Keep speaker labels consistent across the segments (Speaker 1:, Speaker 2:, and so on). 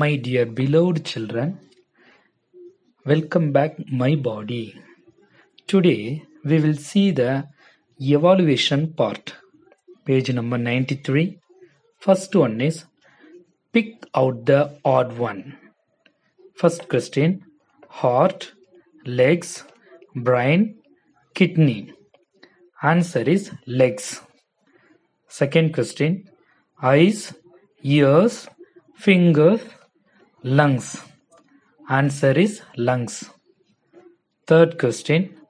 Speaker 1: My dear beloved children, welcome back my body. Today we will see the evaluation part. Page number 93. First one is pick out the odd one. First question heart, legs, brain, kidney. Answer is legs. Second question eyes, ears, fingers, lungs. Answer is lungs. Third question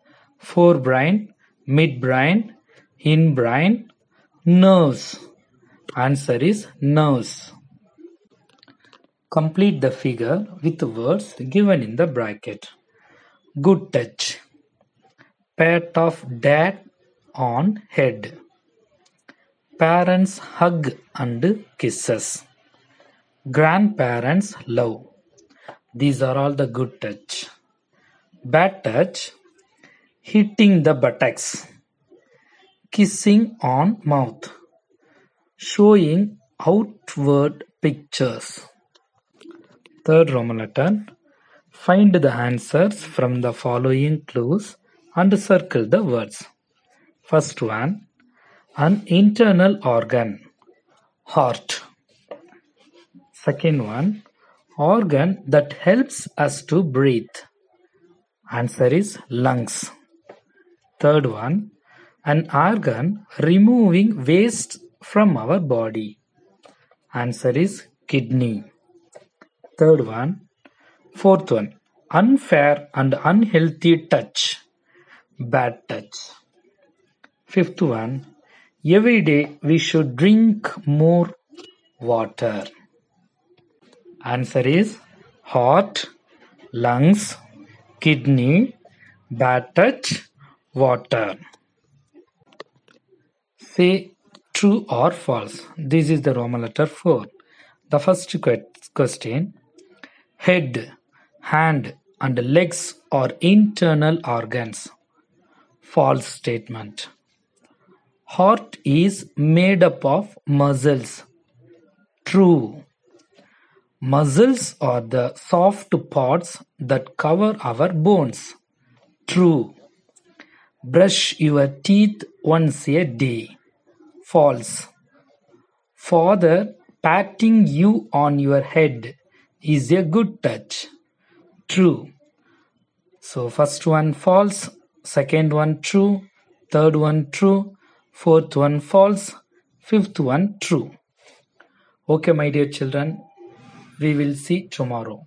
Speaker 1: forebrain, midbrain, hindbrain, nerves. Answer is nerves. Complete the figure with words given in the bracket. Good touch. Pat of dad on head. Parents hug and kisses. Grandparents love. These are all the good touch. Bad touch. Hitting the buttocks. Kissing on mouth. Showing outward pictures. Third Roman letter. Find the answers from the following clues and circle the words. First one. An internal organ. Heart. Second one. Organ that helps us to breathe. Answer is lungs. Third one. An organ removing waste from our body. Answer is kidney. Third one. Fourth one. Unfair and unhealthy touch. Bad touch. Fifth one. Every day we should drink more water. Answer is heart, lungs, kidney, touch, water. Say true or false. This is the Roman letter 4. The first question Head, hand, and legs are internal organs. False statement. Heart is made up of muscles. True. Muscles are the soft parts that cover our bones. True. Brush your teeth once a day. False. Father patting you on your head is a good touch. True. So first one false, second one true, third one true, fourth one false, fifth one true. Okay, my dear children, we will see tomorrow.